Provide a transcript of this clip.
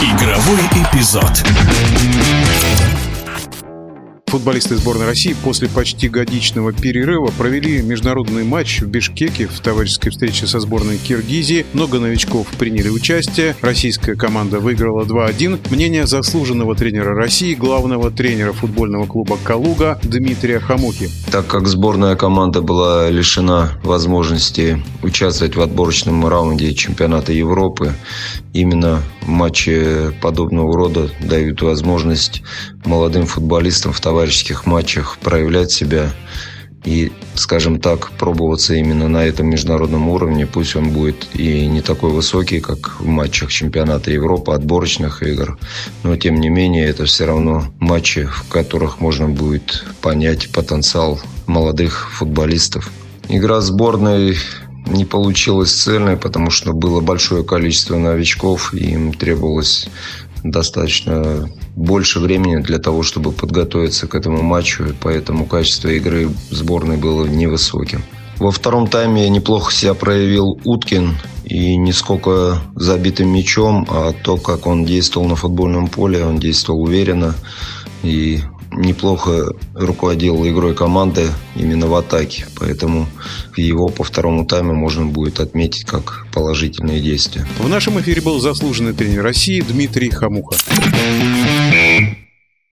Игровой эпизод. Футболисты сборной России после почти годичного перерыва провели международный матч в Бишкеке в товарищеской встрече со сборной Киргизии. Много новичков приняли участие. Российская команда выиграла 2-1. Мнение заслуженного тренера России, главного тренера футбольного клуба «Калуга» Дмитрия Хамухи. Так как сборная команда была лишена возможности участвовать в отборочном раунде чемпионата Европы, именно матчи подобного рода дают возможность молодым футболистам в товарищеских матчах проявлять себя и, скажем так, пробоваться именно на этом международном уровне. Пусть он будет и не такой высокий, как в матчах чемпионата Европы, отборочных игр, но тем не менее это все равно матчи, в которых можно будет понять потенциал молодых футболистов. Игра сборной не получилась цельной, потому что было большое количество новичков, и им требовалось достаточно больше времени для того, чтобы подготовиться к этому матчу, поэтому качество игры сборной было невысоким. Во втором тайме неплохо себя проявил Уткин, и не сколько забитым мячом, а то, как он действовал на футбольном поле, он действовал уверенно, и неплохо руководил игрой команды именно в атаке. Поэтому его по второму тайму можно будет отметить как положительные действия. В нашем эфире был заслуженный тренер России Дмитрий Хамуха.